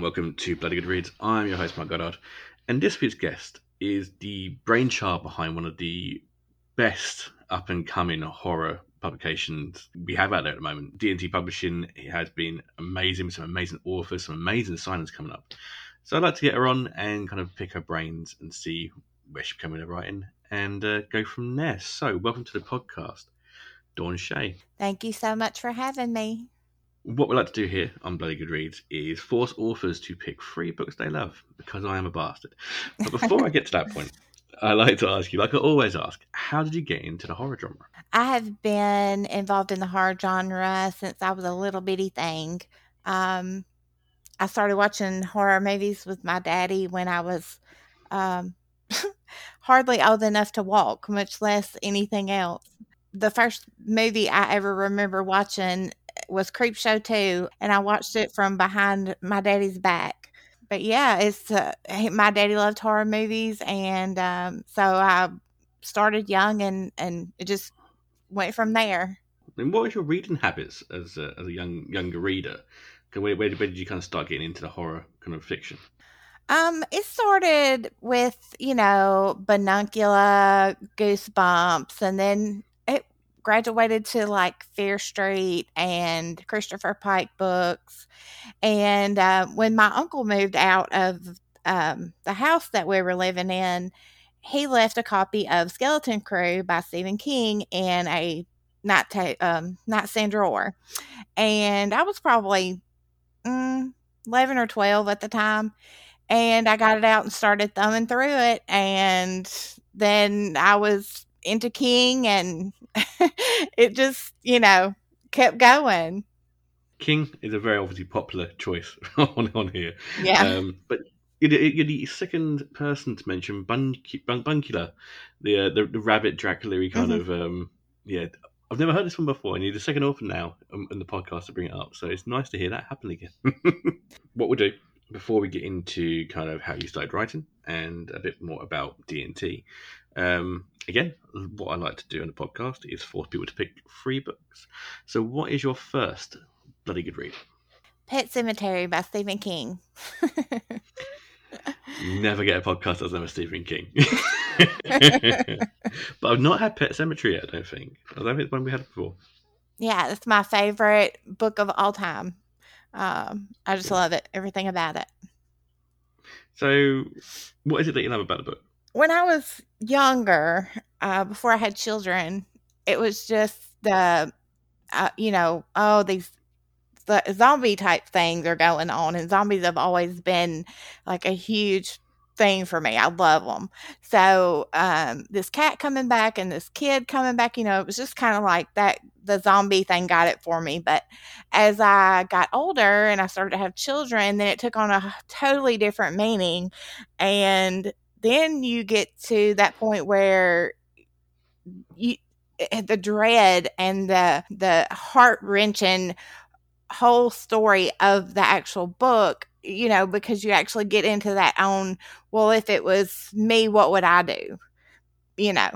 And welcome to Bloody Good Reads. I'm your host, Mark Goddard, and this week's guest is the brainchild behind one of the best up and coming horror publications we have out there at the moment. D&T Publishing has been amazing some amazing authors, some amazing signings coming up. So I'd like to get her on and kind of pick her brains and see where she's coming her writing and uh, go from there. So welcome to the podcast, Dawn Shea. Thank you so much for having me. What we like to do here on Bloody Good Reads is force authors to pick three books they love because I am a bastard. But before I get to that point, I like to ask you, like I always ask, how did you get into the horror genre? I have been involved in the horror genre since I was a little bitty thing. Um, I started watching horror movies with my daddy when I was um, hardly old enough to walk, much less anything else. The first movie I ever remember watching was Creepshow 2, and I watched it from behind my daddy's back. But yeah, it's uh, my daddy loved horror movies, and um, so I started young, and and it just went from there. And what was your reading habits as a, as a young younger reader? Where, where, where did you kind of start getting into the horror kind of fiction? Um, it started with, you know, Bunnicula, Goosebumps, and then graduated to like Fear Street and Christopher Pike books. And uh, when my uncle moved out of um, the house that we were living in, he left a copy of Skeleton Crew by Stephen King in a night ta- um, nightstand drawer. And I was probably mm, 11 or 12 at the time and I got it out and started thumbing through it. And then I was into King, and it just, you know, kept going. King is a very obviously popular choice on, on here. Yeah. Um, but you're the, you're the, second person to mention Bun- Bun- Bunnicula, the, uh, the, the rabbit Dracula kind mm-hmm. of. Um, yeah, I've never heard this one before, and you're the second author now um, in the podcast to bring it up. So it's nice to hear that happen again. what we'll do before we get into kind of how you started writing and a bit more about D&T, um, again, what I like to do in the podcast is force people to pick three books. So, what is your first bloody good read? Pet Sematary by Stephen King. Never get a podcast that's never Stephen King. but I've not had Pet Sematary yet, I don't think. I don't think it's one we had before. Yeah, it's my favorite book of all time. Um, I just love it, everything about it. So, what is it that you love about the book? When I was younger, uh, before I had children, it was just the, uh, you know, oh, these the zombie type things are going on, and zombies have always been like a huge thing for me. I love them. So um, this cat coming back and this kid coming back, you know, it was just kind of like that the zombie thing got it for me. But as I got older and I started to have children, then it took on a totally different meaning. And then you get to that point where you eh, the dread and the the heart wrenching whole story of the actual book you know because you actually get into that own well if it was me what would i do you know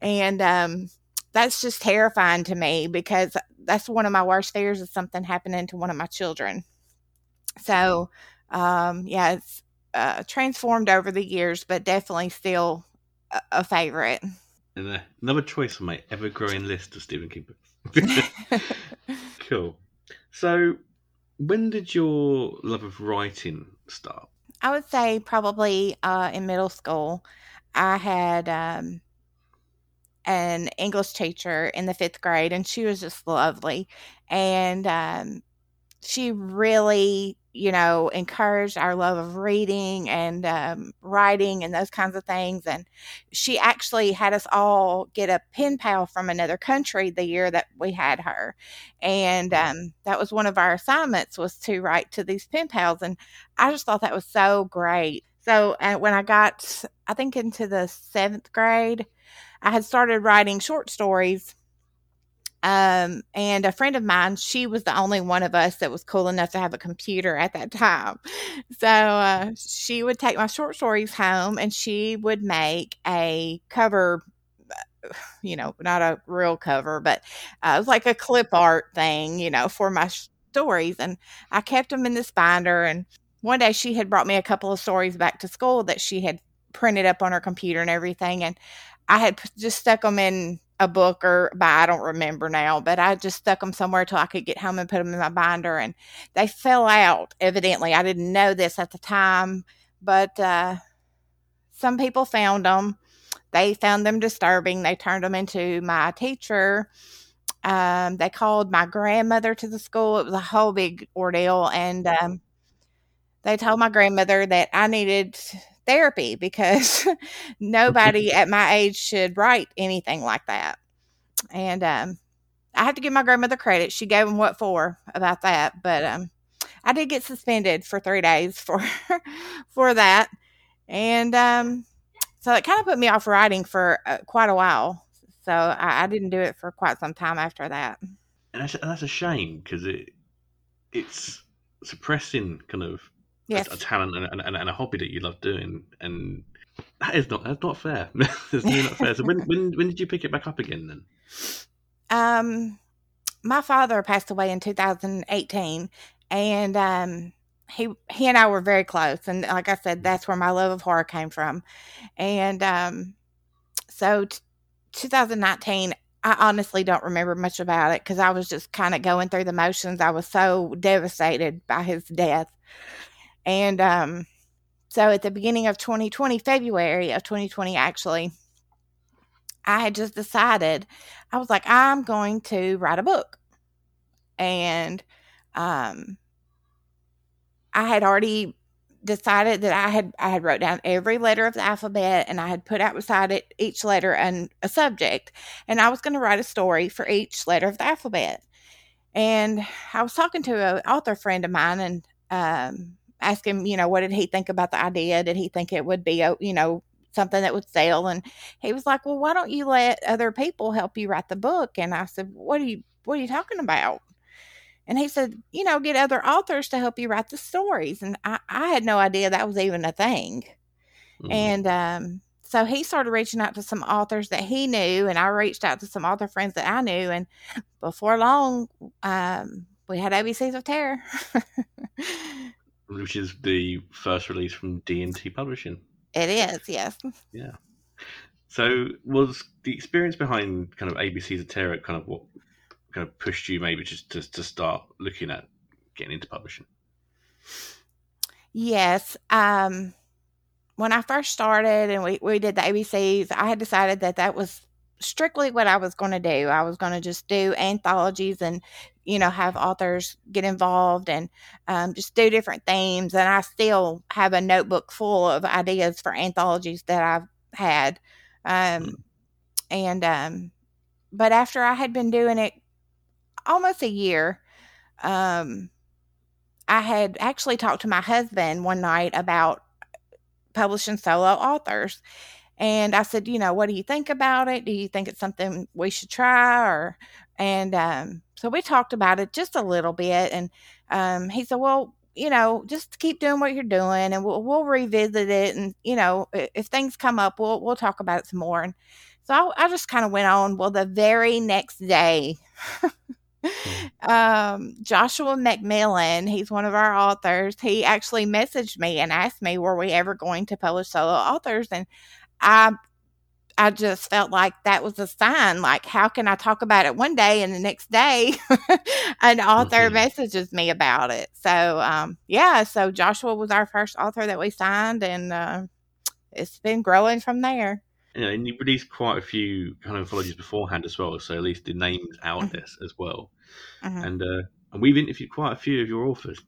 and um that's just terrifying to me because that's one of my worst fears is something happening to one of my children. So, um, yeah, it's uh, transformed over the years, but definitely still a, a favorite. And uh, another choice on my ever growing list of Stephen King books. cool. So, when did your love of writing start? I would say probably uh, in middle school. I had um, an English teacher in the fifth grade, and she was just lovely. And um, she really, you know, encouraged our love of reading and um, writing and those kinds of things. And she actually had us all get a pen pal from another country the year that we had her. And um, that was one of our assignments was to write to these pen pals. And I just thought that was so great. So uh, when I got, I think, into the seventh grade, I had started writing short stories. Um, and a friend of mine, she was the only one of us that was cool enough to have a computer at that time. So uh, she would take my short stories home and she would make a cover you know, not a real cover, but uh, it was like a clip art thing, you know, for my stories. And I kept them in this binder. And one day she had brought me a couple of stories back to school that she had printed up on her computer and everything. And I had just stuck them in a book or by I don't remember now, but I just stuck them somewhere till I could get home and put them in my binder. And they fell out. Evidently, I didn't know this at the time, but uh, some people found them. They found them disturbing. They turned them into my teacher. Um, they called my grandmother to the school. It was a whole big ordeal, and um, they told my grandmother that I needed therapy because nobody at my age should write anything like that. And um, I have to give my grandmother credit. She gave them what for about that, but um, I did get suspended for three days for for that, and um, so it kind of put me off writing for uh, quite a while. So I, I, didn't do it for quite some time after that. And that's, that's a shame because it it's suppressing kind of yes. a, a, talent and, and, and, a hobby that you love doing, and that is not that's not fair. it's really not fair. So when, when when did you pick it back up again then? Um, my father passed away in 2018, and um, he he and I were very close, and like I said, that's where my love of horror came from, and um, so. T- 2019 I honestly don't remember much about it because I was just kind of going through the motions. I was so devastated by his death. And um, so at the beginning of 2020, February of 2020, actually, I had just decided, I was like, I'm going to write a book. And um, I had already decided that I had I had wrote down every letter of the alphabet and I had put out beside it each letter and a subject and I was going to write a story for each letter of the alphabet. And I was talking to an author friend of mine and um, ask him, you know, what did he think about the idea? Did he think it would be, a, you know, something that would sell? And he was like, well, why don't you let other people help you write the book? And I said, what are you, what are you talking about? And he said, you know, get other authors to help you write the stories. And I, I had no idea that was even a thing. Mm-hmm. And um, so he started reaching out to some authors that he knew, and I reached out to some author friends that I knew. And before long, um, we had ABCs of Terror. which is the first release from D&T Publishing. It is, yes. Yeah. So, was the experience behind kind of ABCs of Terror kind of what kind of pushed you maybe just to, to start looking at getting into publishing? Yes. Um, when I first started and we, we did the ABCs, I had decided that that was strictly what I was going to do. I was going to just do anthologies and, you know, have authors get involved and um, just do different themes. And I still have a notebook full of ideas for anthologies that I've had. Um, mm. and, um, but after I had been doing it almost a year, um, I had actually talked to my husband one night about publishing solo authors and I said, you know, what do you think about it? Do you think it's something we should try? Or, and um, so we talked about it just a little bit. And um, he said, well, you know, just keep doing what you're doing, and we'll we'll revisit it. And you know, if things come up, we'll we'll talk about it some more. And so I, I just kind of went on. Well, the very next day. um, Joshua McMillan, he's one of our authors. He actually messaged me and asked me, were we ever going to publish solo authors? And I I just felt like that was a sign. Like, how can I talk about it one day and the next day an author mm-hmm. messages me about it? So, um, yeah, so Joshua was our first author that we signed, and uh, it's been growing from there. Yeah, and you released quite a few kind of anthologies beforehand as well, so at least the names out mm-hmm. this as well. Mm-hmm. And uh, and we've interviewed quite a few of your authors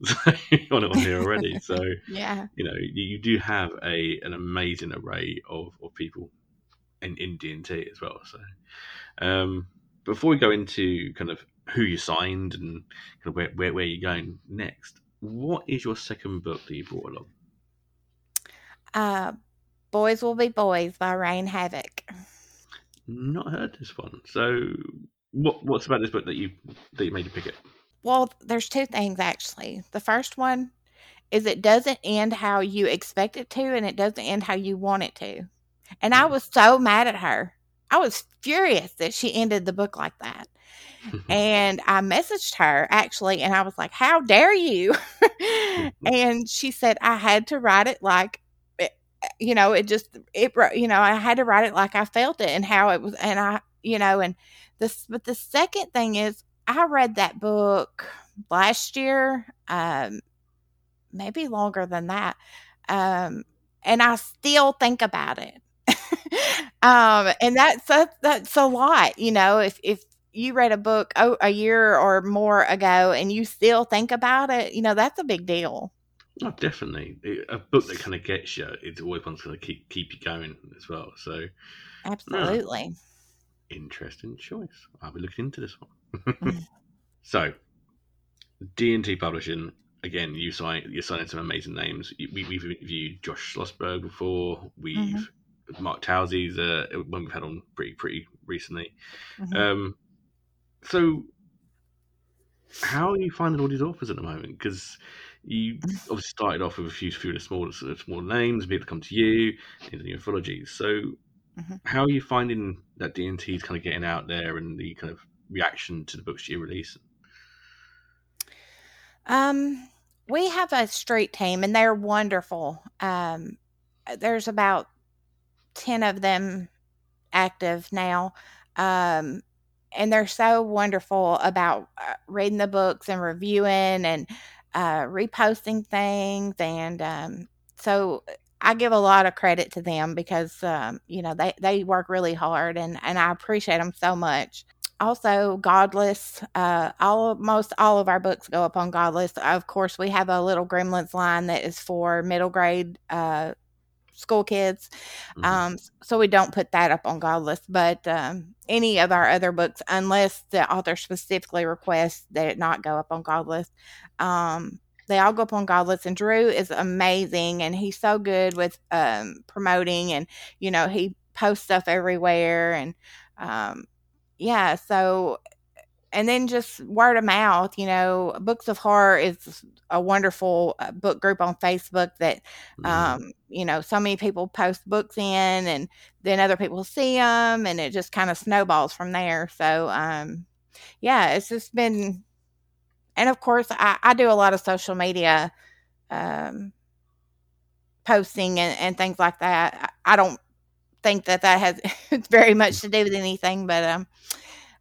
on it on here already. So yeah, you know, you, you, do have a an amazing array of, of people in in D and T as well. So um, before we go into kind of who you signed and kind of where, where where you're going next, what is your second book that you brought along? Uh, Boys Will Be Boys by Rayne Havok. Not heard this one. So what what's about this book that you that you made you pick it? Well, there's two things actually. The first one is it doesn't end how you expect it to, and it doesn't end how you want it to. And I mm. was so mad at her. I was furious that she ended the book like that. and I messaged her actually, and I was like, "How dare you?" and she said I had to write it like you know, it just it you know, I had to write it like I felt it and how it was and I, you know, and this but the second thing is I read that book last year, um maybe longer than that. Um and I still think about it. um and that's that's, that's a lot, you know, if if you read a book oh, a year or more ago and you still think about it, you know, that's a big deal. Oh, definitely. A book that kind of gets you, it's always one's going to keep keep you going as well. So, absolutely. interesting choice. I'll be looking into this one. So, D and T Publishing. Again, you sign you signed some amazing names. We, have interviewed Josh Schlossberg before. We've mm-hmm. Mark Towse's uh, one we've had on pretty pretty recently. Mm-hmm. Um, so, how are you finding all these authors at the moment? Because you obviously started off with a few few of the smaller smaller names, people come to you in the anthologies. So, mm-hmm. how are you finding that D and T is kind of getting out there and the kind of reaction to the books you release? Um, we have a street team, and they're wonderful. Um, there's about ten of them active now. Um, and they're so wonderful about uh, reading the books and reviewing and uh, reposting things. And um, so I give a lot of credit to them because, um, you know, they, they work really hard and, and I appreciate them so much. Also, Godless. Uh, all most all of our books go up on Godless. Of course, we have a little Gremlins line that is for middle grade uh, school kids. Mm-hmm. Um, so we don't put that up on Godless, but um, any of our other books, unless the author specifically requests that it not go up on Godless, um, they all go up on Godless. And Drew is amazing, and he's so good with um, promoting, and you know he posts stuff everywhere, and um, yeah, so and then just word of mouth you know books of horror is a wonderful uh, book group on facebook that mm-hmm. um, you know so many people post books in and then other people see them and it just kind of snowballs from there so um, yeah it's just been and of course i, I do a lot of social media um, posting and, and things like that I, I don't think that that has very much to do with anything but um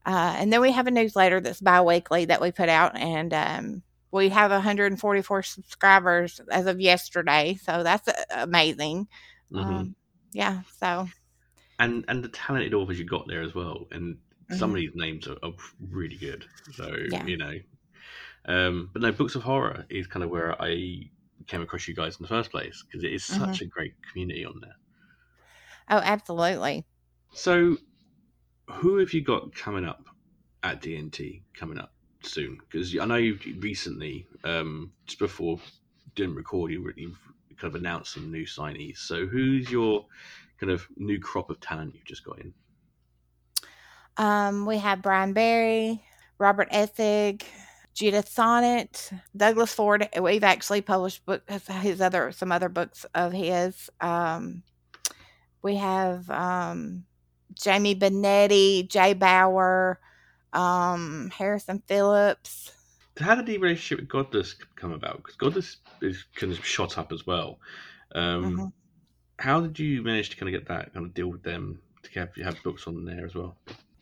uh, and then we have a newsletter that's bi-weekly that we put out and um, we have 144 subscribers as of yesterday so that's uh, amazing mm-hmm. um, yeah so and and the talented authors you got there as well and mm-hmm. some of these names are, are really good so yeah. you know um, but no books of horror is kind of where i came across you guys in the first place because it is such mm-hmm. a great community on there oh absolutely so who have you got coming up at DNT coming up soon? Because I know you've recently, um, just before didn't record, you you've kind of announced some new signees. So who's your kind of new crop of talent you've just got in? Um, we have Brian Barry, Robert Essig, Judith Sonnet, Douglas Ford. We've actually published book his other some other books of his. Um, we have um, Jamie Benetti, Jay Bauer, um, Harrison Phillips. How did the relationship with Godless come about? Because Godless is kind of shot up as well. Um, mm-hmm. How did you manage to kind of get that kind of deal with them to have, have books on there as well?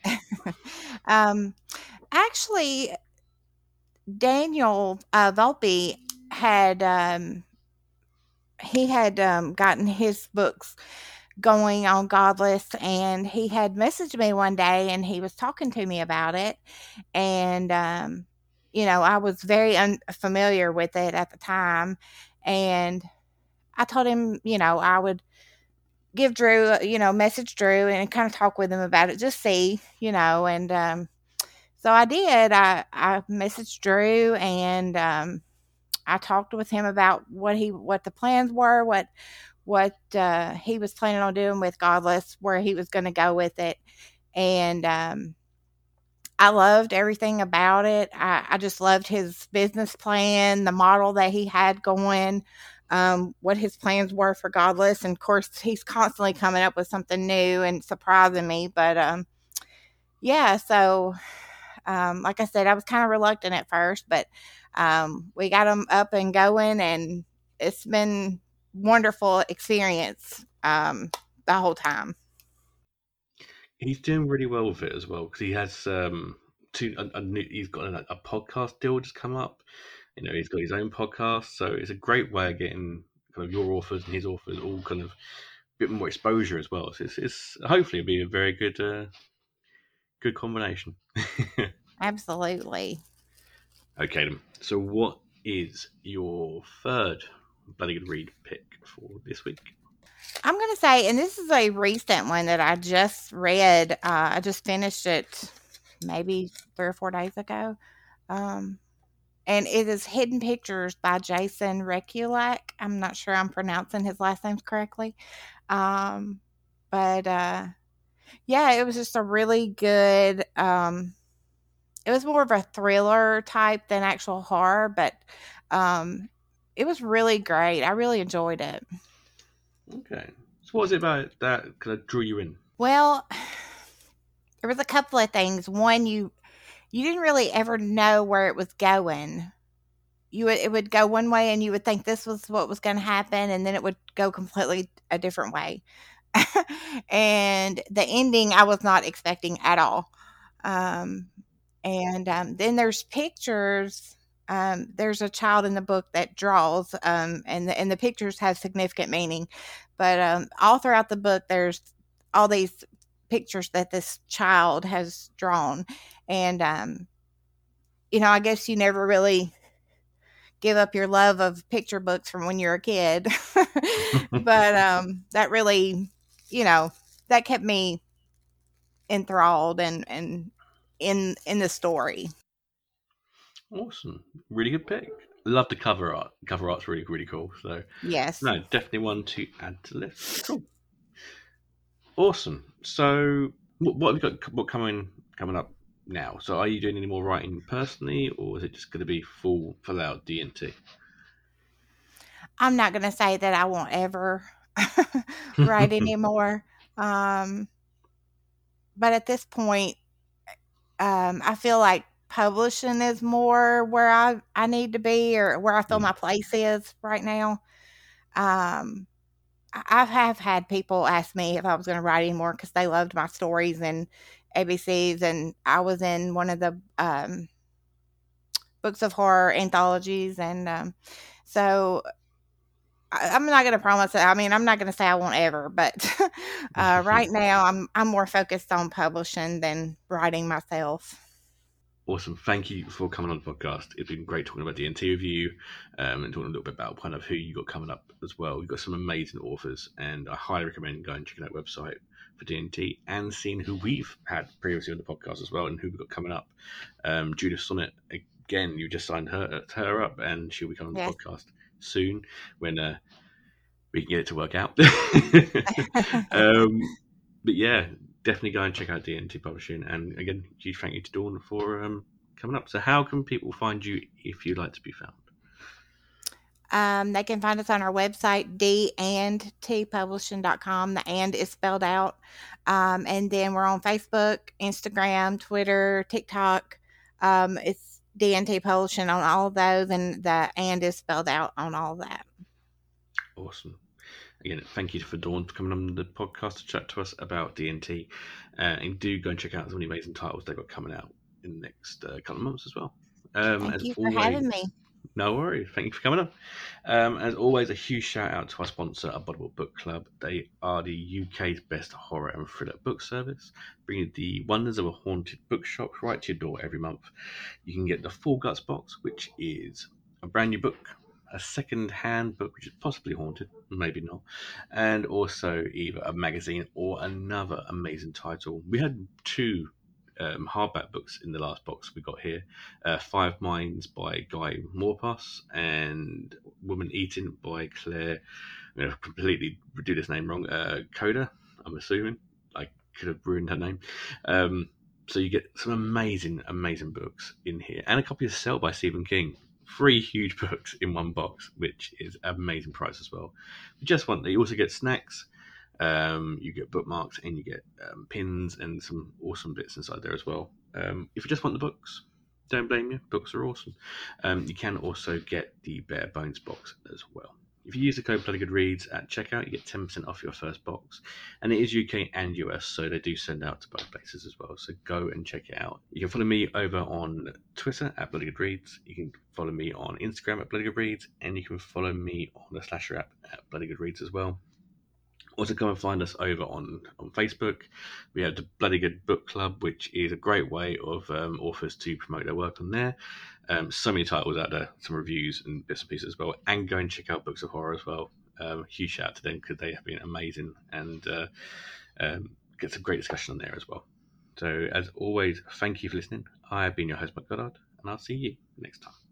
um, actually, Daniel uh, Volpe had um, he had um, gotten his books going on Godless, and he had messaged me one day, and he was talking to me about it, and um, you know, I was very unfamiliar with it at the time, and I told him, you know, I would give Drew, you know, message Drew and kind of talk with him about it, just see, you know, and um, so I did. I I messaged Drew and um, I talked with him about what he what the plans were, what what uh, he was planning on doing with Godless, where he was going to go with it. And um, I loved everything about it. I, I, just loved his business plan, the model that he had going, um, what his plans were for Godless. And of course, he's constantly coming up with something new and surprising me. But um, yeah, so Um, like I said, I was kind of reluctant at first, but um, we got him up and going, and it's been wonderful experience um, the whole time. He's doing really well with it as well because he has um, two. A, a new, he's got a, a, podcast deal just come up. You know, he's got his own podcast, so it's a great way of getting kind of your authors and his authors all kind of a bit more exposure as well. So it's, it's hopefully it'll be a very good, uh, good combination. Absolutely. Okay, then. So, what is your third bloody good read pick for this week? I'm going to say, and this is a recent one that I just read. Uh, I just finished it maybe three or four days ago. Um, and it is Hidden Pictures by Jason Rekulak. I'm not sure I'm pronouncing his last name correctly. Um, but uh, yeah, it was just a really good. Um, it was more of a thriller type than actual horror, but um, it was really great. I really enjoyed it. Okay. So, what was it about that kind of drew you in? Well, there was a couple of things. One, you you didn't really ever know where it was going. You would it would go one way, and you would think this was what was going to happen, and then it would go completely a different way. and the ending, I was not expecting at all. Um, and um, then there's pictures. Um, there's a child in the book that draws, um, and the, and the pictures have significant meaning. But um, all throughout the book, there's all these pictures that this child has drawn, and um, you know, I guess you never really give up your love of picture books from when you're a kid, but um, that really, you know, that kept me enthralled and and in in the story. Awesome, really good pick. Love the cover art. Cover art's really really cool. So yes, no, definitely one to add to list. Cool, awesome. So what, what have you got? What coming coming up now? So are you doing any more writing personally, or is it just going to be full full out D and T? I'm not going to say that I won't ever write anymore. Um, but at this point, um, I feel like publishing is more where I, I need to be or where I feel mm. my place is right now. Um, I have had people ask me if I was going to write anymore because they loved my stories and ABCs, and I was in one of the um, books of horror anthologies, and um, so I, am not going to promise it. I mean, I'm not going to say I won't ever, but uh, right now I'm I'm more focused on publishing than writing myself. Awesome. Thank you for coming on the podcast. It's been great talking about D&T with you um, and talking a little bit about kind of who you got coming up as well. You've got some amazing authors, and I highly recommend going and checking that website for D&T and seeing who we've had previously on the podcast as well and who we've got coming up. Um, Judith Sonnet, again, you just signed her her up, and she'll be coming on the podcast soon when uh, we can get it to work out. um, but yeah, definitely go and check out D&T Publishing. And again, huge thank you to Dawn for um, coming up. So, how can people find you if you'd like to be found? Um, they can find us on our website, d and tpublishing.com. The and is spelled out. Um, and then we're on Facebook, Instagram, Twitter, TikTok. Um, it's DNT Publishing on all of those, and the and is spelled out on all of that. Awesome. Again, thank you for Dawn for coming on the podcast to chat to us about D&T. Uh, and do go and check out some of the amazing titles they've got coming out in the next uh, couple of months as well. Um, thank you for having me. No worries. Thank you for coming on. Um, as always, a huge shout out to our sponsor, Abominable Book Club. They are the UK's best horror and thriller book service, bringing the wonders of a haunted bookshop right to your door every month. You can get the Full Guts box, which is a brand new book, a second hand book, which is possibly haunted, maybe not, and also either a magazine or another amazing title. We had two um, hardback books in the last box we got here uh, Five Minds by Guy Maupass and Woman Eating by Claire. I'm going to completely do this name wrong. Uh, Kohda, I'm assuming. I could have ruined her name. Um, so you get some amazing, amazing books in here, and a copy of Cell by Stephen King. Three huge books in one box, which is an amazing price as well. just want that, you also get snacks um, you get bookmarks and you get um, pins and some awesome bits inside there as well. Um, if you just want the books, don't blame you. Books are awesome. Um, you can also get the Bare Bones box as well. If you use the code Bloody Good Reads at checkout, you get 10% off your first box. And it is UK and US, so they do send out to both places as well. So go and check it out. You can follow me over on Twitter at Bloody Good Reads. You can follow me on Instagram at Bloody Good Reads. And you can follow me on the Slasher app at Bloody Good Reads as well. Also, come and find us over on, on Facebook. We have the Bloody Good Book Club, which is a great way of um, authors to promote their work on there. Um, so many titles out there, some reviews and bits and pieces as well. And go and check out Books of Horror as well. Um, huge shout out to them because they have been amazing and uh, um, get some great discussion on there as well. So, as always, thank you for listening. I have been your host, Mike Goddard, and I'll see you next time.